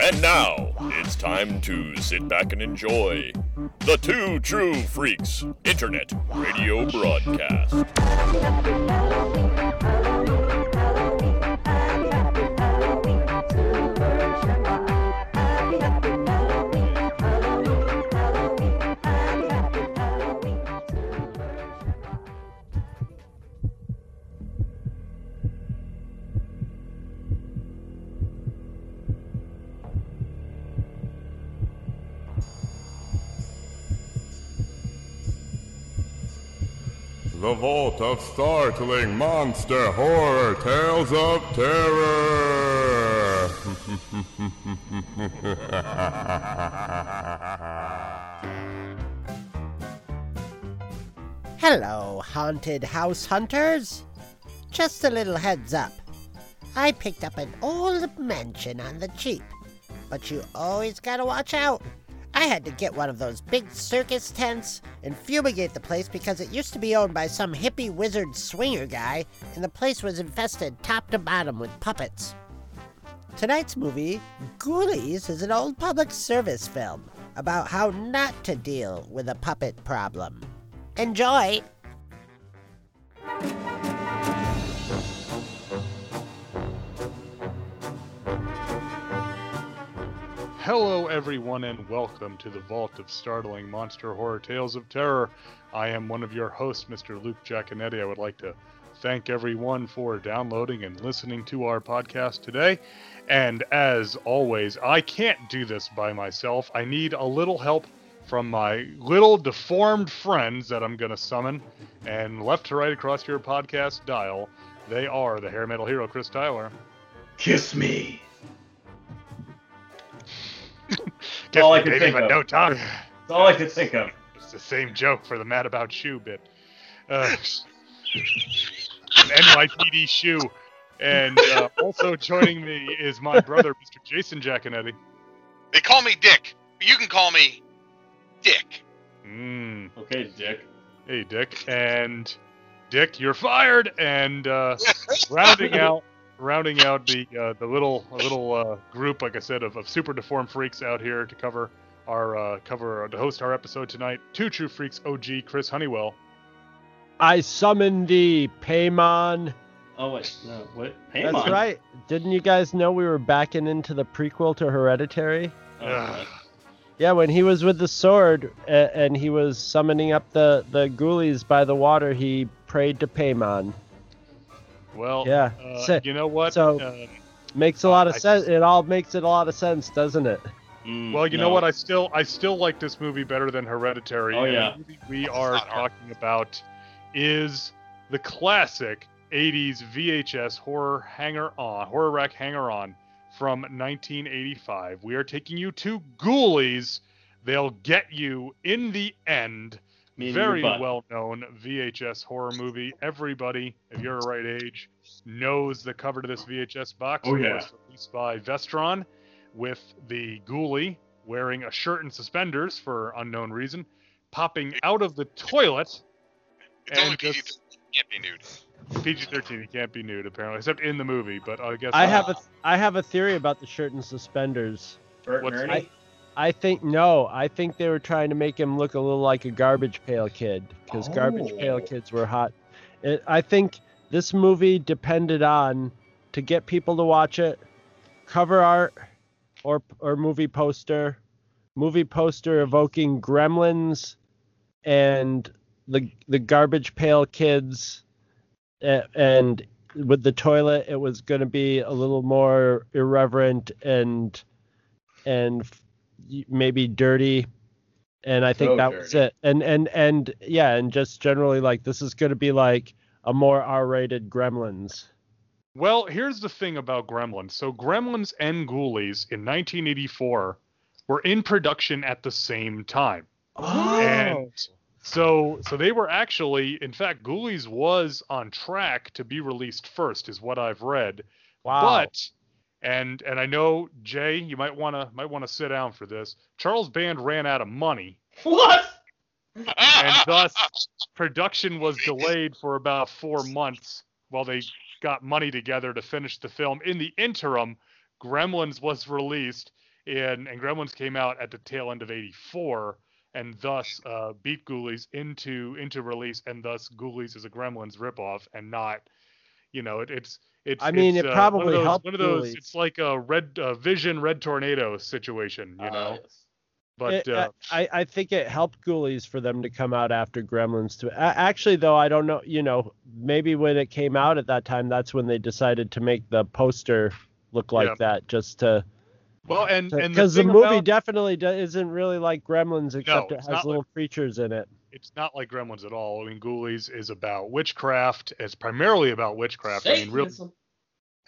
And now, it's time to sit back and enjoy the Two True Freaks Internet Radio Broadcast. The Vault of Startling Monster Horror Tales of Terror. Hello, haunted house hunters. Just a little heads up. I picked up an old mansion on the cheap, but you always gotta watch out. I had to get one of those big circus tents and fumigate the place because it used to be owned by some hippie wizard swinger guy, and the place was infested top to bottom with puppets. Tonight's movie, Ghoulies, is an old public service film about how not to deal with a puppet problem. Enjoy! Hello, everyone, and welcome to the Vault of Startling Monster Horror Tales of Terror. I am one of your hosts, Mr. Luke Giaconetti. I would like to thank everyone for downloading and listening to our podcast today. And as always, I can't do this by myself. I need a little help from my little deformed friends that I'm going to summon. And left to right across your podcast dial, they are the hair metal hero, Chris Tyler. Kiss me. Get all I me, can baby, think but of. no tongue. That's all I could think of. It's the same joke for the Mad About Shoe bit. Uh, an NYPD shoe. And uh, also joining me is my brother, Mr. Jason Giaconetti. They call me Dick. but You can call me Dick. Mm. Okay, Dick. Hey, Dick. And Dick, you're fired. And uh, rounding out, rounding out the uh, the little little uh, group, like I said, of, of super deformed freaks out here to cover our uh, cover to host our episode tonight. Two true freaks, OG Chris Honeywell. I summon the Paimon. Oh wait, no, what? Hey, That's right. Didn't you guys know we were backing into the prequel to Hereditary? Oh, Yeah, when he was with the sword uh, and he was summoning up the the ghoulies by the water, he prayed to Paimon. Well, Yeah, uh, so- you know what? so- Um, Makes a lot of I- sense. It all makes it a lot of sense, doesn't it? Mm, Well, you know what? I still I still like this movie better than Hereditary. Oh, yeah. The movie we That's are talking about is the classic 80s VHS horror hanger on, horror rack hanger on from 1985. We are taking you to Ghoulies. They'll get you in the end. Me Very well known VHS horror movie. Everybody, if you're the right age, knows the cover to this VHS box. Oh, It yeah. was released by Vestron with the ghoulie wearing a shirt and suspenders for unknown reason, popping out of the toilet. It's and only PG. just Can't be nude. PG-13. He can't be nude apparently, except in the movie. But I guess I uh, have a I have a theory about the shirt and suspenders. Bert what's- Ernie? I think no, I think they were trying to make him look a little like a garbage pail kid because garbage pail Oh. kids were hot. It, I think this movie depended on to get people to watch it, cover art or or movie poster, movie poster evoking gremlins and the the garbage pail kids a- and with the toilet it was going to be a little more irreverent and and maybe dirty and i think So that was it and and and yeah and just generally like this is going to be like a more r-rated gremlins Well, here's the thing about Gremlins. So Gremlins and Ghoulies in 1984 were in production at the same time. oh And so so they were actually in fact Ghoulies was on track to be released first is what I've read. wow But and and I know Jay, you might want to might want to sit down for this. Charles Band ran out of money. What? and thus production was delayed for about four months while they got money together to finish the film. In the interim, Gremlins was released, and, and Gremlins came out at the tail end of '84, and thus uh, beat Ghoulies into into release, and thus Ghoulies is a Gremlins ripoff and not, you know, it, it's it's. I mean, it's, it uh, probably one those, helped One of those. Ghoulies. It's like a red uh, Vision Red Tornado situation, you Ah, know. yes. But It- uh, I, I think it helped Ghoulies for them to come out after Gremlins. To actually, though, I don't know. You know, maybe when it came out at that time, that's when they decided to make the poster look like Yeah. that, just to well, and and because the, thing movie about- definitely isn't really like Gremlins, except it has not little creatures in it. It's not like Gremlins at all. I mean, Ghoulies is about witchcraft. It's primarily about witchcraft. I mean, real Satanism.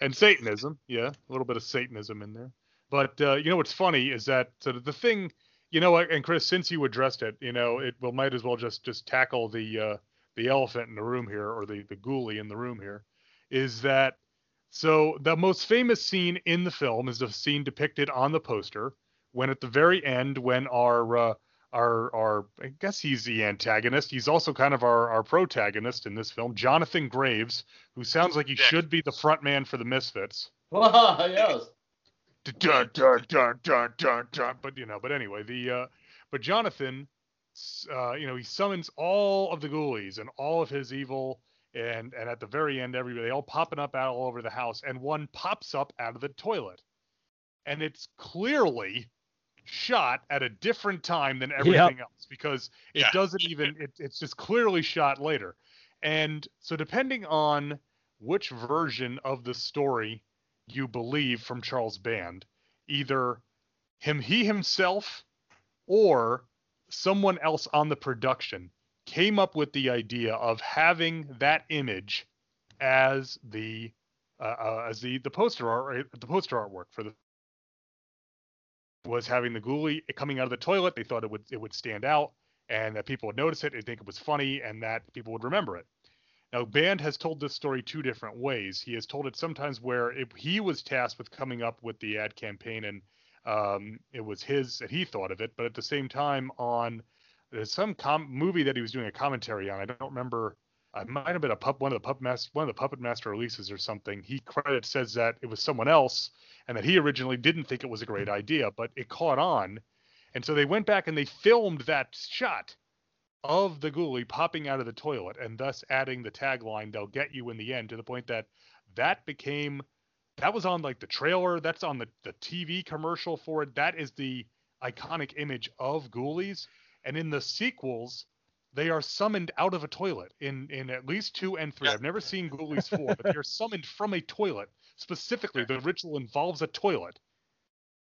and Satanism. Yeah, a little bit of Satanism in there. But uh, you know what's funny is that so the thing, you know, and Chris, since you addressed it, you know, it will might as well just just tackle the uh, the elephant in the room here, or the the ghoulie in the room here, is that so the most famous scene in the film is the scene depicted on the poster when at the very end when our uh, our our I guess he's the antagonist. He's also kind of our our protagonist in this film, Jonathan Graves, who sounds like he Dick. should be the front man for the Misfits. Yes. Dun, dun, dun, dun, dun, dun. But you know, but anyway, the uh, but Jonathan, uh, you know, he summons all of the ghoulies and all of his evil, and and at the very end, everybody all popping up out all over the house, and one pops up out of the toilet, and it's clearly shot at a different time than everything else because it Yeah. doesn't even it, it's just clearly shot later and so depending on which version of the story you believe from charles band either him he himself or someone else on the production came up with the idea of having that image as the uh, uh, as the the poster art the poster artwork for the was having the ghoulie coming out of the toilet. They thought it would it would stand out and that people would notice it and think it was funny and that people would remember it. Now, Band has told this story two different ways. He has told it sometimes where it, he was tasked with coming up with the ad campaign and um, it was his that he thought of it, but at the same time on some com- movie that he was doing a commentary on. I don't remember. It might have been a pup, one of the puppet master, one of the puppet master releases or something. He credit says that it was someone else and that he originally didn't think it was a great idea, but it caught on. And so they went back and they filmed that shot of the ghoulie popping out of the toilet and thus adding the tagline, they'll get you in the end, to the point that that became, that was on like the trailer, that's on the, the TV commercial for it. That is the iconic image of ghoulies. And in the sequels, they are summoned out of a toilet in, in at least two and three. I've never seen ghoulies four, but they're summoned from a toilet. Specifically, the ritual involves a toilet.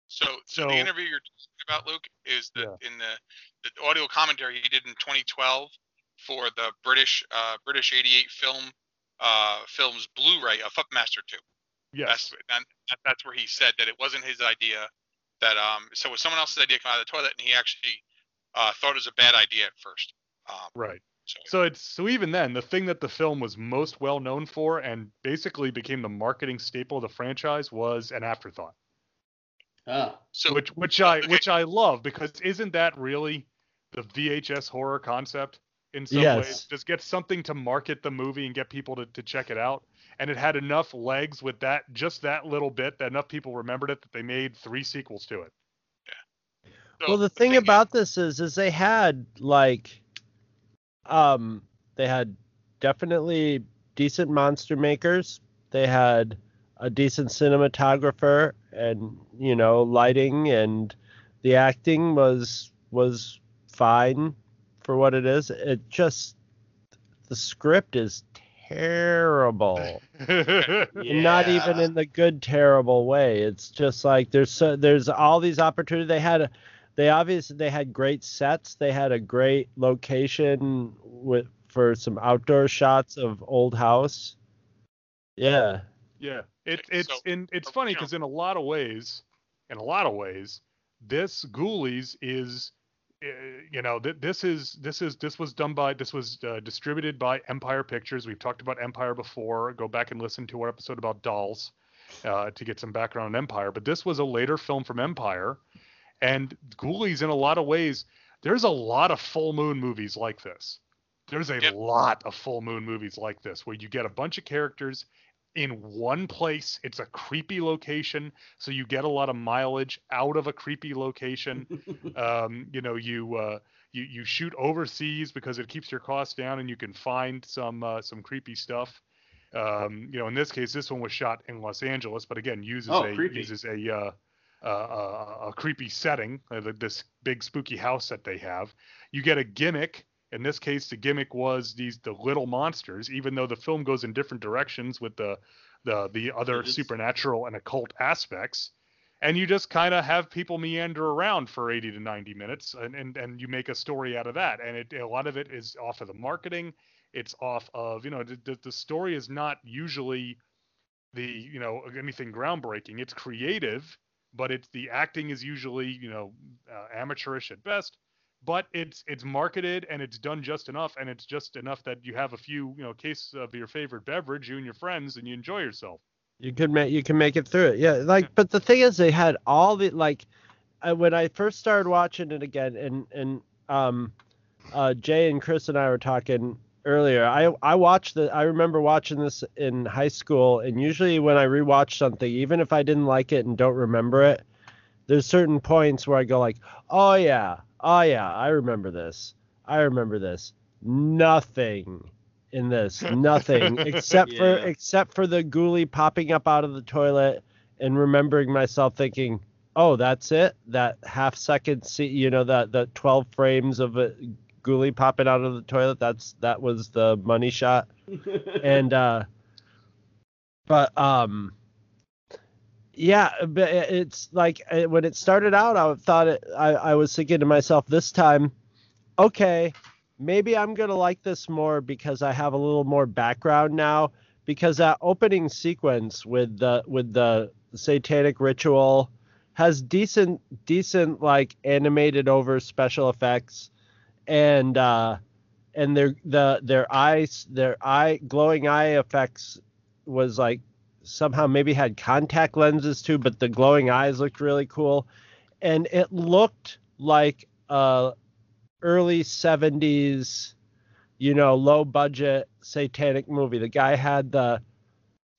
So, so, So- the interview you're talking about, Luke, is the Yeah. in the the audio commentary he did in 2012 for the British uh, British 88 film uh, films Blu-ray of Puppet Master 2. Yes. That's that's where he said that it wasn't his idea. That um, so it was someone else's idea come out of the toilet, and he actually uh, thought it was a bad idea at first. Um, right. so, So it's so even then, the thing that the film was most well known for and basically became the marketing staple of the franchise was an afterthought. Ah, so which which I okay. which I love because isn't that really the VHS horror concept in some Yes. ways? Just get something to market the movie and get people to, to check it out. And it had enough legs with that just that little bit that enough people remembered it that they made three sequels to it. so well, the thing is- about this is, is they had like, um, they had definitely decent monster makers. They had a decent cinematographer, and you know, lighting and the acting was was fine for what it is. It just the script is terrible. Not even in the good terrible way. It's just like there's so, there's all these opportunities they had. They obviously they had great sets. They had a great location with for some outdoor shots of old house. Yeah. Yeah, it, it's so- in it's funny because in a lot of ways, in a lot of ways, this Ghoulies is, uh, you know, th- this is this is this was done by this was uh, distributed by Empire Pictures. We've talked about Empire before. Go back and listen to our episode about Dolls uh, to get some background on Empire. But this was a later film from Empire, and Ghoulies in a lot of ways. there's a lot of full moon movies like this. There's a Yep. lot of full moon movies like this where you get a bunch of characters in one place. It's a creepy location, so you get a lot of mileage out of a creepy location. um, you know, you uh, you you shoot overseas because it keeps your costs down, and you can find some uh, some creepy stuff. Um, you know, in this case, this one was shot in Los Angeles, but again, uses Oh, a creepy. uses a uh, uh, a, a creepy setting, uh, this big spooky house that they have. You get a gimmick. In this case, the gimmick was these the little monsters. Even though the film goes in different directions with the the the other supernatural and occult aspects, and you just kind of have people meander around for 80 to 90 minutes, and and and you make a story out of that. And it a lot of it is off of the marketing. It's off of you know the the, the story is not usually the you know anything groundbreaking. It's creative, but it's the acting is usually you know uh, amateurish at best. But it's it's marketed and it's done just enough, and it's just enough that you have a few you know case of your favorite beverage, you and your friends, and you enjoy yourself. You can make you can make it through it. Yeah, like but the thing is they had all the like uh, when I first started watching it again and and um uh Jay and Chris and I were talking earlier. I I watched the I remember watching this in high school and usually when I rewatch something even if I didn't like it and don't remember it, there's certain points where I go like, "Oh yeah. Oh yeah, I remember this. I remember this." Nothing in this. Nothing except for except for the ghoulie popping up out of the toilet and remembering myself thinking, "Oh, that's it. That half second see, you know, that the 12 frames of a ghoulie popping out of the toilet. That's that was the money shot." and uh but um yeah but it's like uh, when it started out i thought it i, I was thinking to myself this time okay maybe i'm gonna like this more because i have a little more background now because that opening sequence with the with the satanic ritual has decent decent like animated over special effects and uh and their the their eyes their eye glowing eye effects was like somehow maybe had contact lenses too but the glowing eyes looked really cool. And it looked like a early 70s you know low budget satanic movie. The guy had the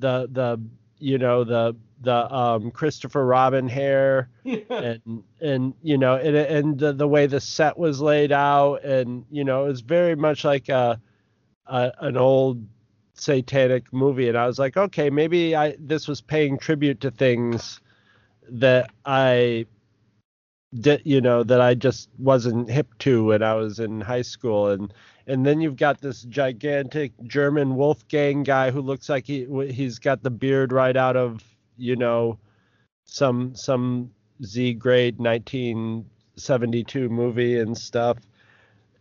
the the you know the the um christopher robin hair and and you know and and the, the way the set was laid out and you know it was very much like a, a an old satanic movie. And I was like okay maybe I this was paying tribute to things that I did you know that I just wasn't hip to when I was in high school. And and then you've got this gigantic German Wolfgang guy who looks like he he's got the beard right out of you know some some Z grade 1972 movie and stuff.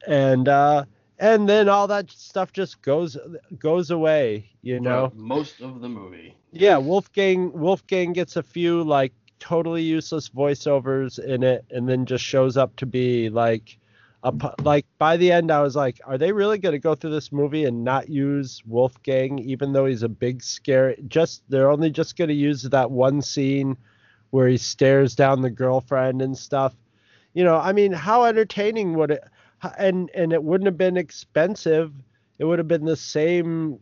And uh and then all that stuff just goes goes away you know? For most of the movie. yeah wolfgang wolfgang gets a few like totally useless voiceovers in it and then just shows up to be like like by the end i was like are they really going to go through this movie and not use wolfgang even though he's a big scare just they're only just going to use that one scene where he stares down the girlfriend and stuff. You know i mean how entertaining would it and and it wouldn't have been expensive. It would have been the same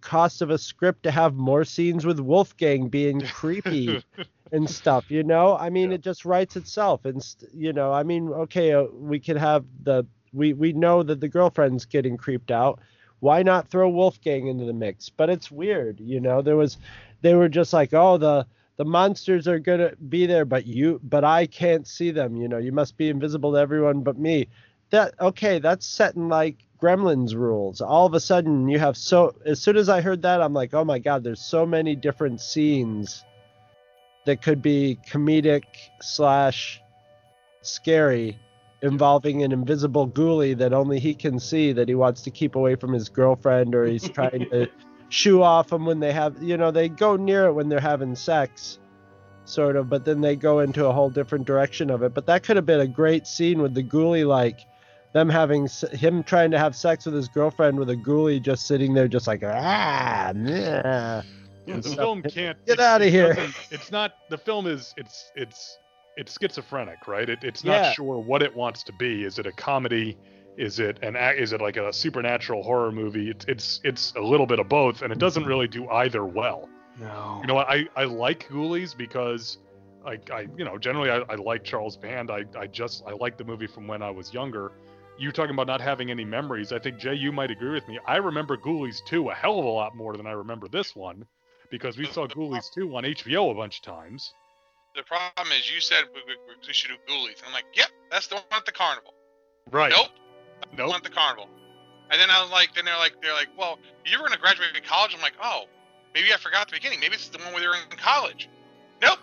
cost of a script to have more scenes with wolfgang being creepy and stuff you know? I mean Yeah. it just writes itself and you know i mean okay uh, we could have the we we know that the girlfriend's getting creeped out. Why not throw wolfgang into the mix? But it's weird you know? There was they were just like oh the the monsters are gonna be there but you but i can't see them you know? You must be invisible to everyone but me. That okay that's setting like gremlins rules. All of a sudden you have so as soon as i heard that i'm like oh my god there's so many different scenes that could be comedic slash scary involving an invisible ghoulie that only he can see that he wants to keep away from his girlfriend or he's trying to shoo off them when they have you know they go near it when they're having sex sort of but then they go into a whole different direction of it but that could have been a great scene with the ghoulie like them having him trying to have sex with his girlfriend with a ghoulie just sitting there just like ah nah. Yeah, the stuff. film can't Get out of here. It's not the film is it's it's it's schizophrenic, right? It, it's Yeah. not sure what it wants to be. Is it a comedy? Is it an is it like a supernatural horror movie? It's it's it's a little bit of both, and it doesn't really do either well. No. You know, I I like Ghoulies because I I you know generally I, I like Charles Band. I I just I like the movie from when I was younger. You talking about not having any memories? I think Jay, you might agree with me. I remember Ghoulies 2 a hell of a lot more than I remember this one, because we saw Ghoulies 2 on HBO a bunch of times. The problem is, you said we, we, we should do Ghoulies. And I'm like, yep, that's the one at the carnival. Right. Nope, that's the Nope. one at the carnival. And then I was like, then they're like, they're like, well, you were gonna graduate college. I'm like, oh, maybe I forgot the beginning. Maybe this is the one where they were in college. Nope,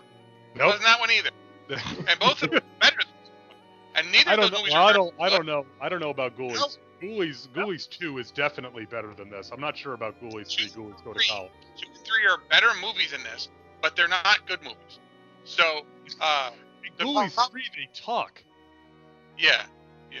it Nope. wasn't that one either. And both of them are better. Than this one. And neither I of don't those know. movies Well, are I don't. I don't know. I don't know about Ghoulies. Nope. Ghoulies. Ghoulies 2 is definitely better than this. I'm not sure about Ghoulies 3. Ghoulies go to Three. college. two and three are better movies than this, but they're not good movies. So, uh, the Ghoulies prob- 3 they talk, yeah, yeah,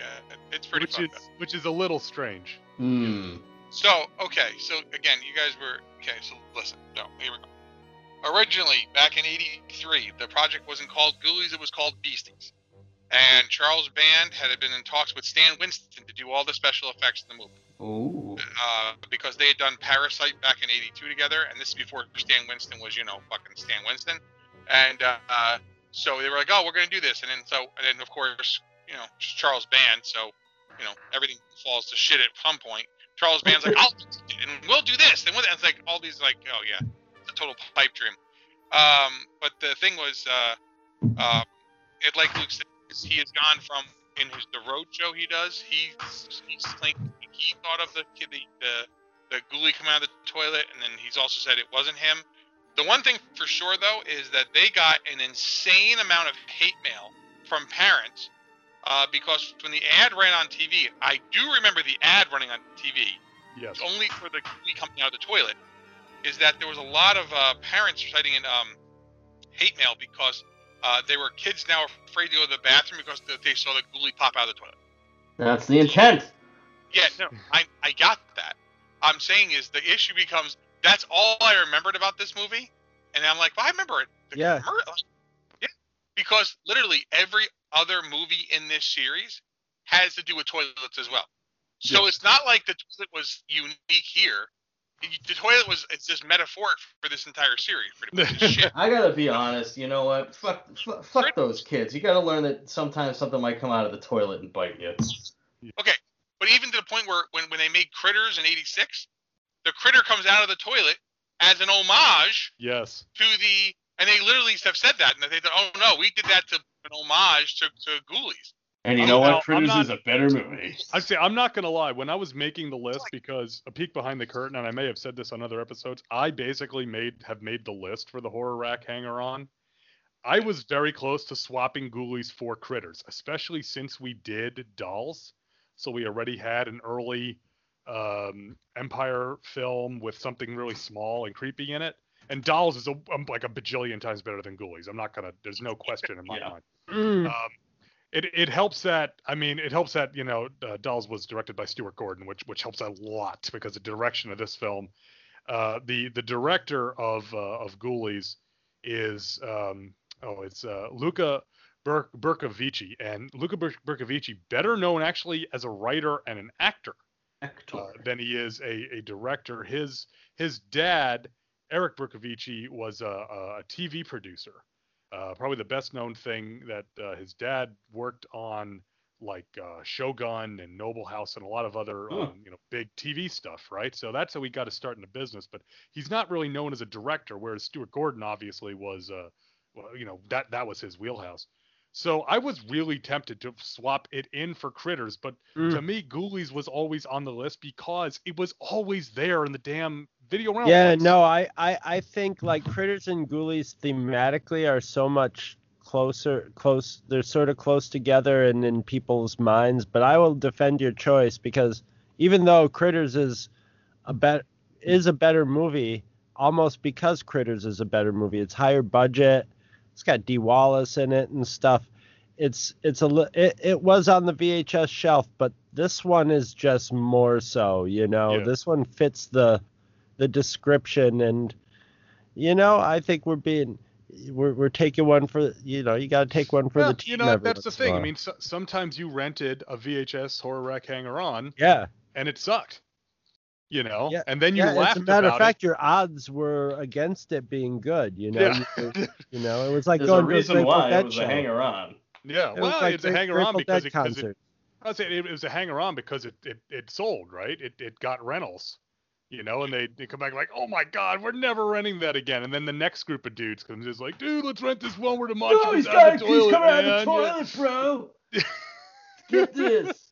it's pretty which is up. which is a little strange. Hmm. So, okay, so again, you guys were okay. So listen, no, here we go. Originally, back in '83, the project wasn't called Ghoulies; it was called Beasties. And Charles Band had been in talks with Stan Winston to do all the special effects in the movie. Ooh. uh, because they had done Parasite back in '82 together, and this is before Stan Winston was, you know, fucking Stan Winston. And uh, uh, so they were like, "Oh, we're gonna do this," and then so, and then of course, you know, Charles Band, so you know, everything falls to shit at some point. Charles Band's like, "I'll do and we'll do this," and with it's like all these like, "Oh yeah, it's a total pipe dream." Um, but the thing was, uh, uh, it like Luke said, he has gone from in his the road show he does, he he's he thought of the kid, the, the the ghoulie coming out of the toilet, and then he's also said it wasn't him. The one thing for sure though is that they got an insane amount of hate mail from parents uh, because when the ad ran on TV, I do remember the ad running on TV Yes. only for the ghoulie coming out of the toilet. Is that there was a lot of uh, parents citing in um, hate mail because uh, they were kids now afraid to go to the bathroom because they- they saw the ghoulie pop out of the toilet. That's the intent. Yeah, no, I I got that. I'm saying is the issue becomes that's all I remembered about this movie, and I'm like, well, I remember it. The Yeah. commer- like, yeah, because literally every other movie in this series has to do with toilets as well. So Yes. it's not like the toilet was unique here. The toilet was it's just metaphoric for this entire series, pretty much. Shit. I gotta be honest. You know what? Fuck, fuck, fuck those kids. You gotta learn that sometimes something might come out of the toilet and bite you. Okay, but even to the point where when, when they made Critters in '86, the critter comes out of the toilet as an homage Yes. to the, and they literally have said that, and they thought, oh no, we did that to an homage to, to Ghoulies. And you I'm know not- what? Critters not- is a better movie. I'd say I'm not gonna lie. When I was making the list, because a peek behind the curtain, and I may have said this on other episodes, I basically made have made the list for the horror rack hanger on. I was very close to swapping Ghoulies for Critters, especially since we did Dolls. So we already had an early um, Empire film with something really small and creepy in it. And Dolls is a, um, like a bajillion times better than Ghoulies. I'm not gonna. There's no question in my Yeah. mind Mm. um, it it helps that I mean it helps that you know uh, Dolls was directed by Stuart Gordon, which which helps a lot because the direction of this film, uh, the the director of uh, of Ghoulies is um, oh it's uh, Luca Ber- Bercovici and Luca Ber- Bercovici better known actually as a writer and an actor Actor. uh, than he is a, a director. His his dad, Eric Bercovici, was a, a TV producer. Uh, probably the best known thing that uh, his dad worked on, like uh, Shogun and Noble House and a lot of other Huh. um, you know big TV stuff, right? So that's how he got to start in the business. But he's not really known as a director, whereas Stuart Gordon obviously was, uh, well, you know, that that was his wheelhouse. So I was really tempted to swap it in for Critters, but Mm. to me, Ghoulies was always on the list because it was always there in the damn video rental. Yeah, no, I, I, I think like Critters and Ghoulies thematically are so much closer, close. They're sort of close together and in people's minds. But I will defend your choice because even though Critters is a bet is a better movie, almost because Critters is a better movie, it's higher budget. It's got Dee Wallace in it and stuff. It's it's a it, it was on the VHS shelf, but this one is just more so. You know, Yeah. this one fits the the description and you know i think we're being we're we're taking one for you know you got to take one for Well, the team. you know that's the once in thing. I mean, so, sometimes you rented a VHS horror rack hanger on yeah, and it sucked. You know, Yeah, and then you yeah. laughed As a matter about of fact, your odds were against it being good. You know, Yeah. you, you know, it was like There's going a to a reason Grateful why it was show. a hanger on. Yeah, It well, like it's a hanger on because Dead it, 'cause it, concert. I was saying it was a hanger on because it, it, it sold, right? It, it got rentals, you know, and they, they come back like, oh my God, we're never renting that again. And then the next group of dudes comes just like, dude, let's rent this one where the monster No, was he's got of the he's toilet, coming out of the man." toilet, bro. Get this.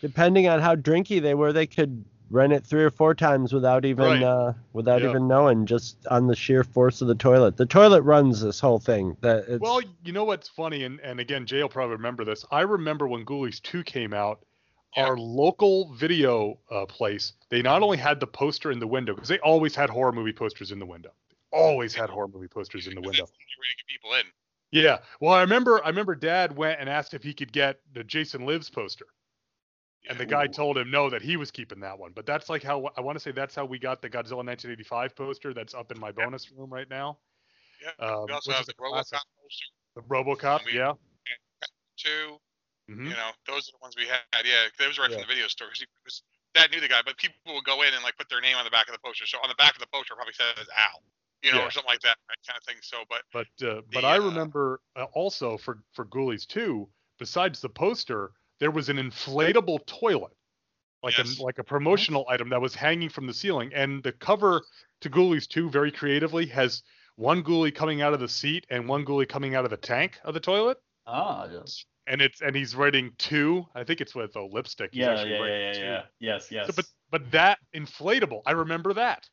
Depending on how drinky they were, they could rent it three or four times without even Right. uh, without Yeah. even knowing, just on the sheer force of the toilet. The toilet runs this whole thing. That it's, Well, you know what's funny, and, and again, Jay will probably remember this. I remember when Ghoulies 2 came out, Yeah. Our local video uh, place, they not only had the poster in the window, because they always had horror movie posters in the window. Always had horror movie posters in the window. that's the only way to get people in. Yeah. Well, I remember I remember Dad went and asked if he could get the Jason Lives poster. And the guy told him no, that he was keeping that one. But that's like how I want to say that's how we got the Godzilla 1985 poster that's up in my bonus room right now. Yeah. Um, We also have the. RoboCop poster The RoboCop, We- yeah. too. Hmm You know, those are the ones we had. Yeah, 'cause it was right Yeah. from the video store. 'cause he was, Dad knew the guy, but people would go in and like put their name on the back of the poster. So on the back of the poster, it probably says Al, you know, Yeah. or something like that, right, kind of thing. So, but But uh, but I uh, remember uh, also for for Ghoulies too. besides the poster, there was an inflatable toilet. Like Yes. a like a promotional item that was hanging from the ceiling. And the cover to Ghoulies too very creatively has one ghoulie coming out of the seat and one ghoulie coming out of the tank of the toilet. Ah, yes. And it's and he's writing two. I think it's with a lipstick. He's Yeah, actually yeah, writing yeah, yeah, two. yeah. Yes, yes. So, but but that inflatable, I remember that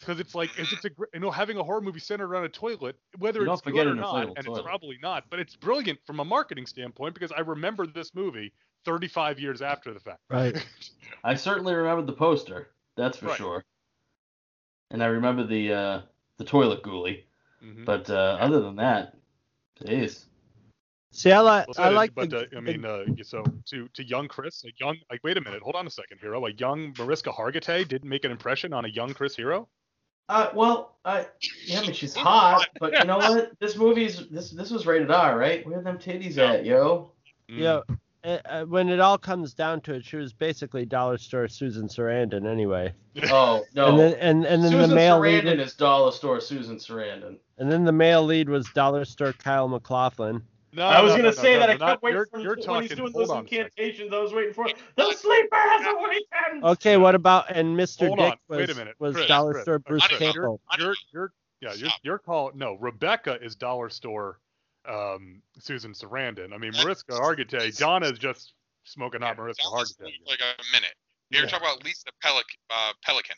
because it's like if it's a gr- you know having a horror movie centered around a toilet, whether You it's forget good or an not, and toilet. it's probably not, but it's brilliant from a marketing standpoint because I remember this movie 35 years after the fact. Right. I certainly remembered the poster. That's for Right. sure. And I remember the uh, the toilet ghoulie. Mhm. But uh, other than that, jeez. See, I like Well, so I like but the, uh, I mean, uh, so to to young Chris, a young like wait a minute, hold on a second, hero. A young Mariska Hargitay didn't make an impression on a young Chris Hero. Uh, well, I yeah, I mean she's hot, but you know what? This movie's this this was rated R, right? Where are them titties at, yo? Mm. yeah. uh, uh, when it all comes down to it, she was basically dollar store Susan Sarandon anyway. Oh no. And then and, and then Susan the male lead Sarandon was, is dollar store Susan Sarandon. and then the male lead was dollar store Kyle MacLachlan. No, I was no, gonna no, say no, that no, I not- can't wait you're, for him you're when he's doing those on a second. incantations. I was waiting for the sleeper has awakened. Okay, what about and Mr. Hold Dick on, was wait a minute, was Chris, dollar Chris, store Bruce Honey, you're- Campbell. You're you're yeah, you're Stop. you're call no, Rebecca is dollar store um Susan Sarandon. I mean Mariska Hargitay, Donna is just smoking hot Mariska that Hargitay. like a minute. You're Yeah. talking about Lisa Pelic- uh, Pelikan.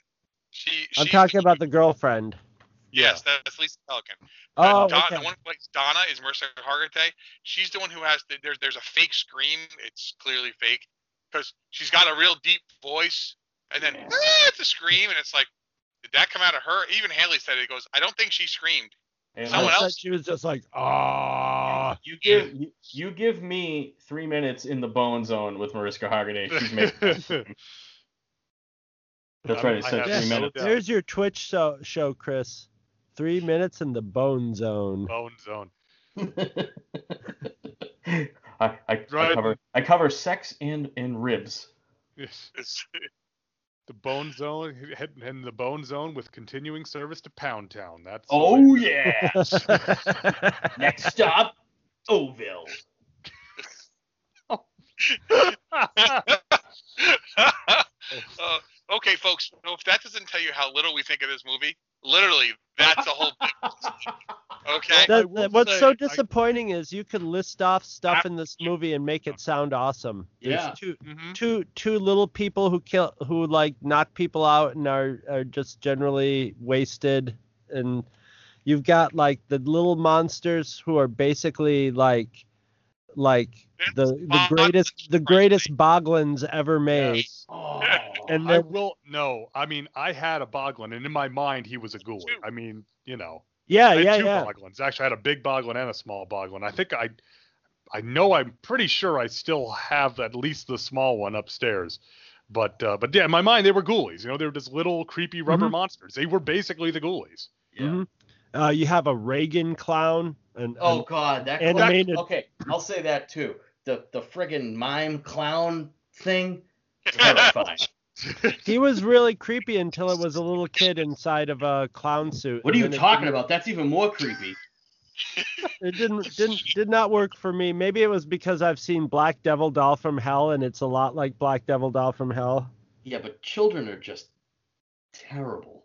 She, I'm she- talking about the girlfriend. Yes, that's Lisa Pelikan. Oh, Don, okay. The one who plays Donna is Marissa Hargitay. She's the one who has the, there's there's a fake scream. It's clearly fake because she's got a real deep voice, and then "Ah," it's a scream, and it's like, did that come out of her? Even Haley said it. He goes, I don't think she screamed. And Someone else- she was just like, ah. You give you, you give me three minutes in the bone zone with Mariska Hargitay. She's making. That's right. It said three minutes. There's your Twitch show, show, Chris. Three minutes in the bone zone. Bone zone. I, I, I cover I cover sex and and ribs. Yes. The bone zone and the bone zone with continuing service to Pound Town. That's Oh yeah. Next stop, Oville. uh, okay, folks. So if that doesn't tell you how little we think of this movie, literally, that's a whole. okay. I That- that- what's say, so I- disappointing is you could list off stuff in this movie and make it sound awesome. There's Yeah. two Mhm. two two little people who kill who like knock people out and are are just generally wasted and you've got like the little monsters who are basically like like the the greatest the greatest Christ's boglins ever made. Yes. Oh. And I will no. I mean, I had a boglin, and in my mind, he was a ghoulie. I mean, you know, yeah, I had yeah, two yeah. boglins. Actually, I had a big boglin and a small boglin. I think I, I know I'm pretty sure I still have at least the small one upstairs. But uh, but yeah, in my mind, they were ghoulies. You know, they were just little creepy rubber Mhm. monsters. They were basically the ghoulies. Yeah. Mhm. Uh, you have a Reagan clown. And, Oh God, that Animated- Okay, I'll say that too. The the friggin' mime clown thing, terrifying. He was really creepy until it was a little kid inside of a clown suit. What are you talking about? That's even more creepy. It didn't didn't did not work for me. Maybe it was because I've seen Black Devil Doll from Hell, and it's a lot like Black Devil Doll from Hell. Yeah, but children are just terrible.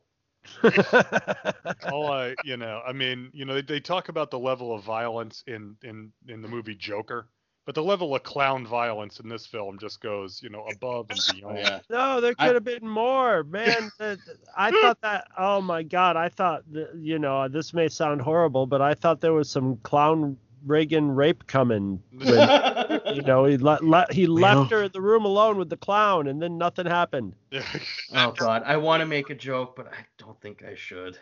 all I, you know, I mean, you know, they, they talk about the level of violence in in in the movie Joker, but the level of clown violence in this film just goes, you know, above and beyond. yeah. no, there could have been more, man. I thought that. Oh my God, I thought you know this may sound horrible, but I thought there was some clown Reagan rape coming. When, you know, he let, let he left her in the room alone with the clown, and then nothing happened. oh God, I want to make a joke, but I don't think I should.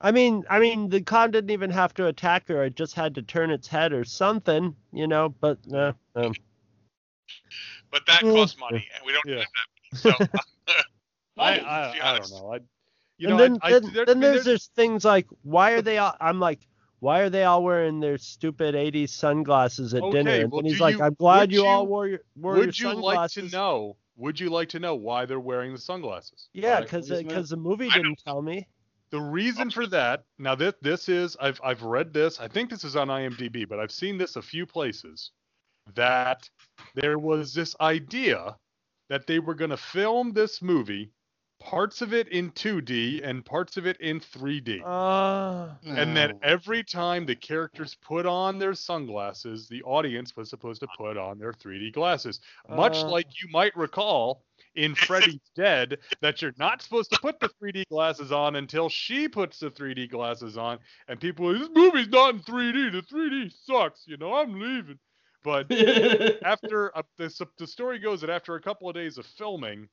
I mean, I mean, the con didn't even have to attack her; it just had to turn its head or something, you know. But uh, um, But that Yeah. costs money, and we don't Yeah. have that. So I, I, I don't know. I, you and know, then I, I, then, there- then I mean, there's just things like why are they all? I'm like, why are they all wearing their stupid '80s sunglasses at dinner? And well, he's like, you- I'm glad would you, all wore your wore your sunglasses. would you like sunglasses. to know? Would you like to know why they're wearing the sunglasses? Yeah, Product because placement? because the movie didn't tell me. The reason for that, now this this is I've I've read this. I think this is on IMDb, but I've seen this a few places that there was this idea that they were going to film this movie, parts of it in 2D and parts of it in 3D. Uh, and then every time the characters put on their sunglasses, the audience was supposed to put on their 3D glasses. Much Uh. like you might recall in Freddy's Dead, that you're not supposed to put the 3D glasses on until she puts the 3D glasses on. And people are like, this movie's not in 3D. The 3D sucks. You know, I'm leaving. But after uh, the, the story goes that after a couple of days of filming,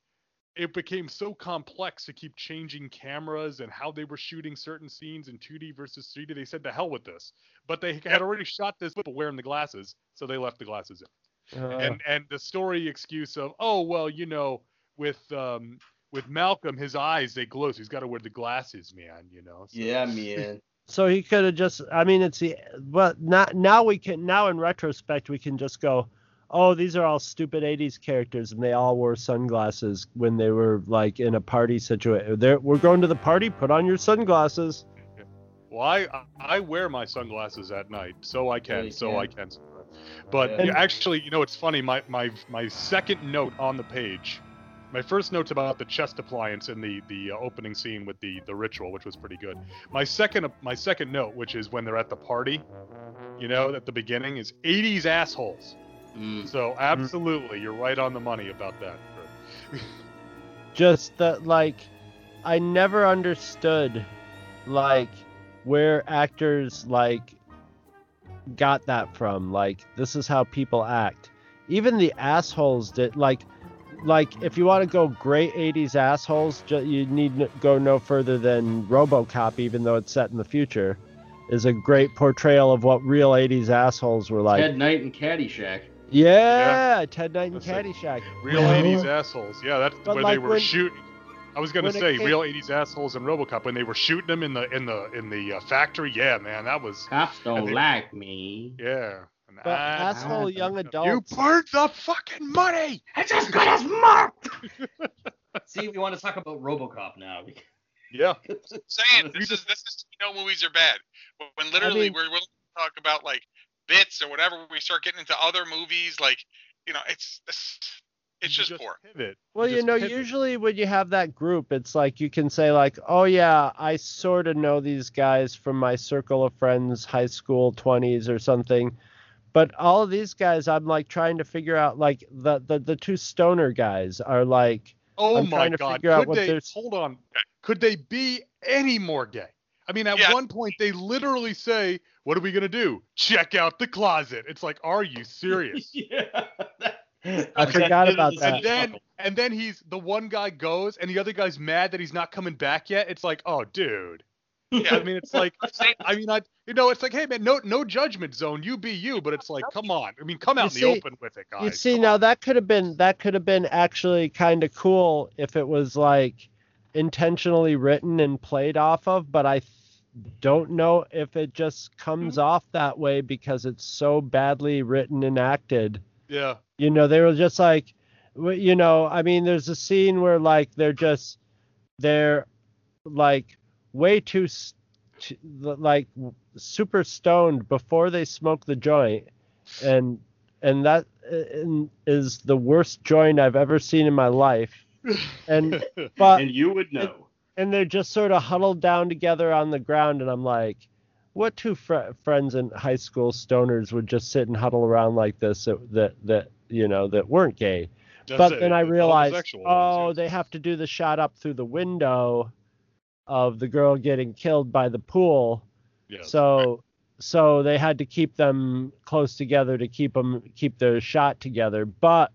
it became so complex to keep changing cameras and how they were shooting certain scenes in 2D versus 3D. They said, "To hell with this," but they had already shot this with wearing the glasses, so they left the glasses in. uh, and and the story excuse of, "Oh well, you know, with um with Malcolm, his eyes they glow, so he's got to wear the glasses, man. You know." So- yeah, man. so he could have just. I mean, it's the. But not now we can. Now in retrospect, we can just go. Oh, these are all stupid '80s characters, and they all wore sunglasses when they were like in a party situation. They're, we're going to the party. Put on your sunglasses. Well, I I wear my sunglasses at night, so I can, you so can. I can. But Yeah. yeah, actually, you know, it's funny. My my my second note on the page, my first note's about the chest appliance in the the uh, opening scene with the the ritual, which was pretty good. My second my second note, which is when they're at the party, you know, at the beginning, is 80s assholes. Mm. So absolutely, you're right on the money about that. just that like i never understood like where actors like got that from like this is how people act even the assholes that like like if you want to go great 80s assholes ju- you need to go no further than robocop even though it's set in the future is a great portrayal of what real 80s assholes were like Ted Knight and Caddyshack. yeah, ted knight and That's it. caddyshack Real Well, 80s assholes. Yeah, that's But, where like, they were when- shooting. I was gonna say came- real 80s assholes in RoboCop when they were shooting them in the in the in the uh, factory. Yeah, man, that was Cops don't they- like me. yeah. And but I- asshole young adult You burned the fucking money. I just got his mark. See, we want to talk about RoboCop now. Yeah. saying this is this is you know movies are bad. When- When literally mean- we're willing to talk about like bits or whatever, we start getting into other movies like you know it's it's, it's You just poor. Pivot. Well, you just know, pivot. usually when you have that group, it's like you can say like, "Oh yeah, I sort of know these guys from my circle of friends, high school 20s or something." But all of these guys, I'm like trying to figure out like the the, the two stoner guys are like, Oh I'm my trying to god. figure Could what they there's- hold on? Could they be any more gay? I mean, at Yeah. one point they literally say, "What are we gonna do? Check out the closet." It's like, are you serious? yeah. I forgot about that. and then and then he's the one guy goes and the other guy's mad that he's not coming back yet. It's like, oh dude. Yeah. I mean, it's like, I mean, I, you know, it's like, hey man, no, no judgment zone. You be you, but it's like, come on. I mean, come out You in see- the open with it, guys. you see Come now on. that could have been that could have been actually kind of cool if it was like intentionally written and played off of, but I th- don't know if it just comes mm-hmm. off that way because it's so badly written and acted. Yeah. You know, they were just like, you know, I mean, there's a scene where like they're just they're like way too s- t- like super stoned before they smoke the joint, and and that uh, is the worst joint I've ever seen in my life. And but and you would know. and they're just sort of huddled down together on the ground and i'm like what two fr- friends in high school stoners would just sit and huddle around like this that that, that you know that weren't gay? That's but it, then i it's realized oh ones, they have to do the shot up through the window of the girl getting killed by the pool yes. So so they had to keep them close together to keep them keep their shot together but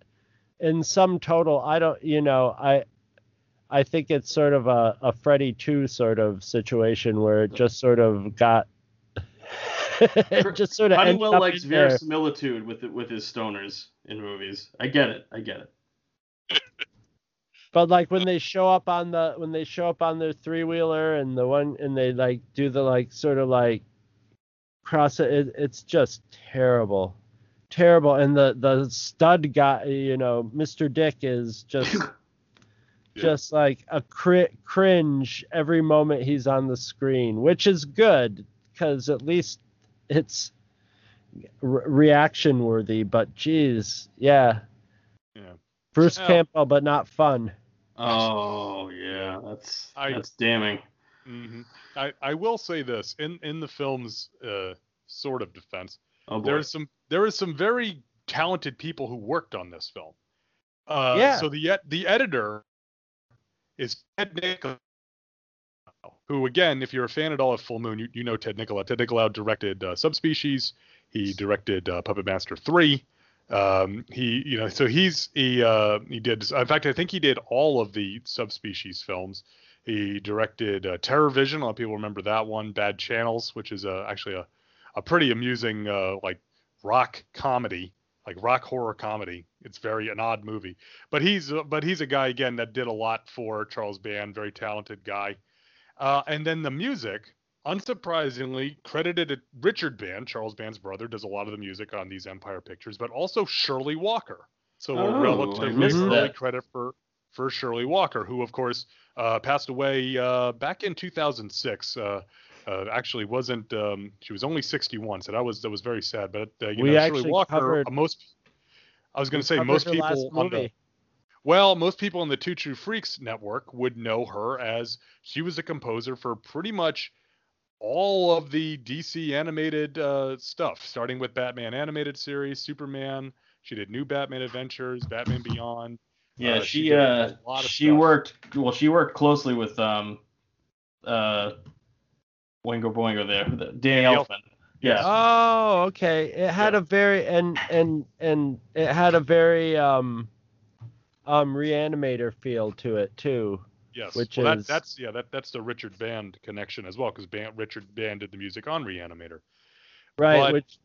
in some total i don't you know i i think it's sort of a, a freddy 2 sort of situation where it just sort of got it just sort of Honeywell up likes verisimilitude with with his stoners in movies. I get it. I get it. But like when they show up on the when they show up on their three wheeler and the one and they like do the like sort of like cross it, it it's just terrible. Terrible. And the the stud guy you know mr dick is just just like a cri- cringe every moment he's on the screen which is good because at least it's re- reaction worthy but geez yeah. Yeah. bruce Well- campbell but not fun Oh yeah, that's I- that's damning. hmm I, I will say this in in the film's uh, sort of defense, Oh boy. there's some there is some very talented people who worked on this film. Uh, Yeah. So the the editor is Ted Nicolau, who again, if you're a fan at all of Full Moon, you, you know Ted Nicolau. Ted Nicolau directed uh, Subspecies. He directed uh, Puppet Master three. Um, he, you know, so he's he uh, he did. In fact, I think he did all of the Subspecies films. He directed uh, Terror Vision. A lot of people remember that one. Bad Channels, which is uh, actually a a pretty amusing uh, like rock comedy, like rock horror comedy. It's very an odd movie, but he's uh, but he's a guy again that did a lot for Charles Band, very talented guy. Uh, and then the music, unsurprisingly, credited Richard Band, Charles Band's brother, does a lot of the music on these Empire pictures, but also Shirley Walker. So Oh, a relatively early credit for for Shirley Walker, who of course uh, passed away uh, back in 2006. Uh, uh, actually, wasn't um, she was only 61, so that was that was very sad. But uh, you We know, Shirley Walker, covered- uh, most I was going to say most people on the well, most people on the Two True Freaks network would know her as she was a composer for pretty much all of the DC animated uh, stuff, starting with Batman animated series, Superman. She did New Batman Adventures, Batman Beyond. Yeah, Uh, she she uh a lot of she stuff. worked well. She worked closely with um uh Oingo Boingo there, the- Danny Danny Elfman. Yeah. Oh, okay. It had Yeah. a very and and and it had a very um um reanimator feel to it too. Yes, Which well, that, is- that's yeah, that that's the Richard Band connection as well, because Band, Richard Band did the music on Reanimator. Right, But- which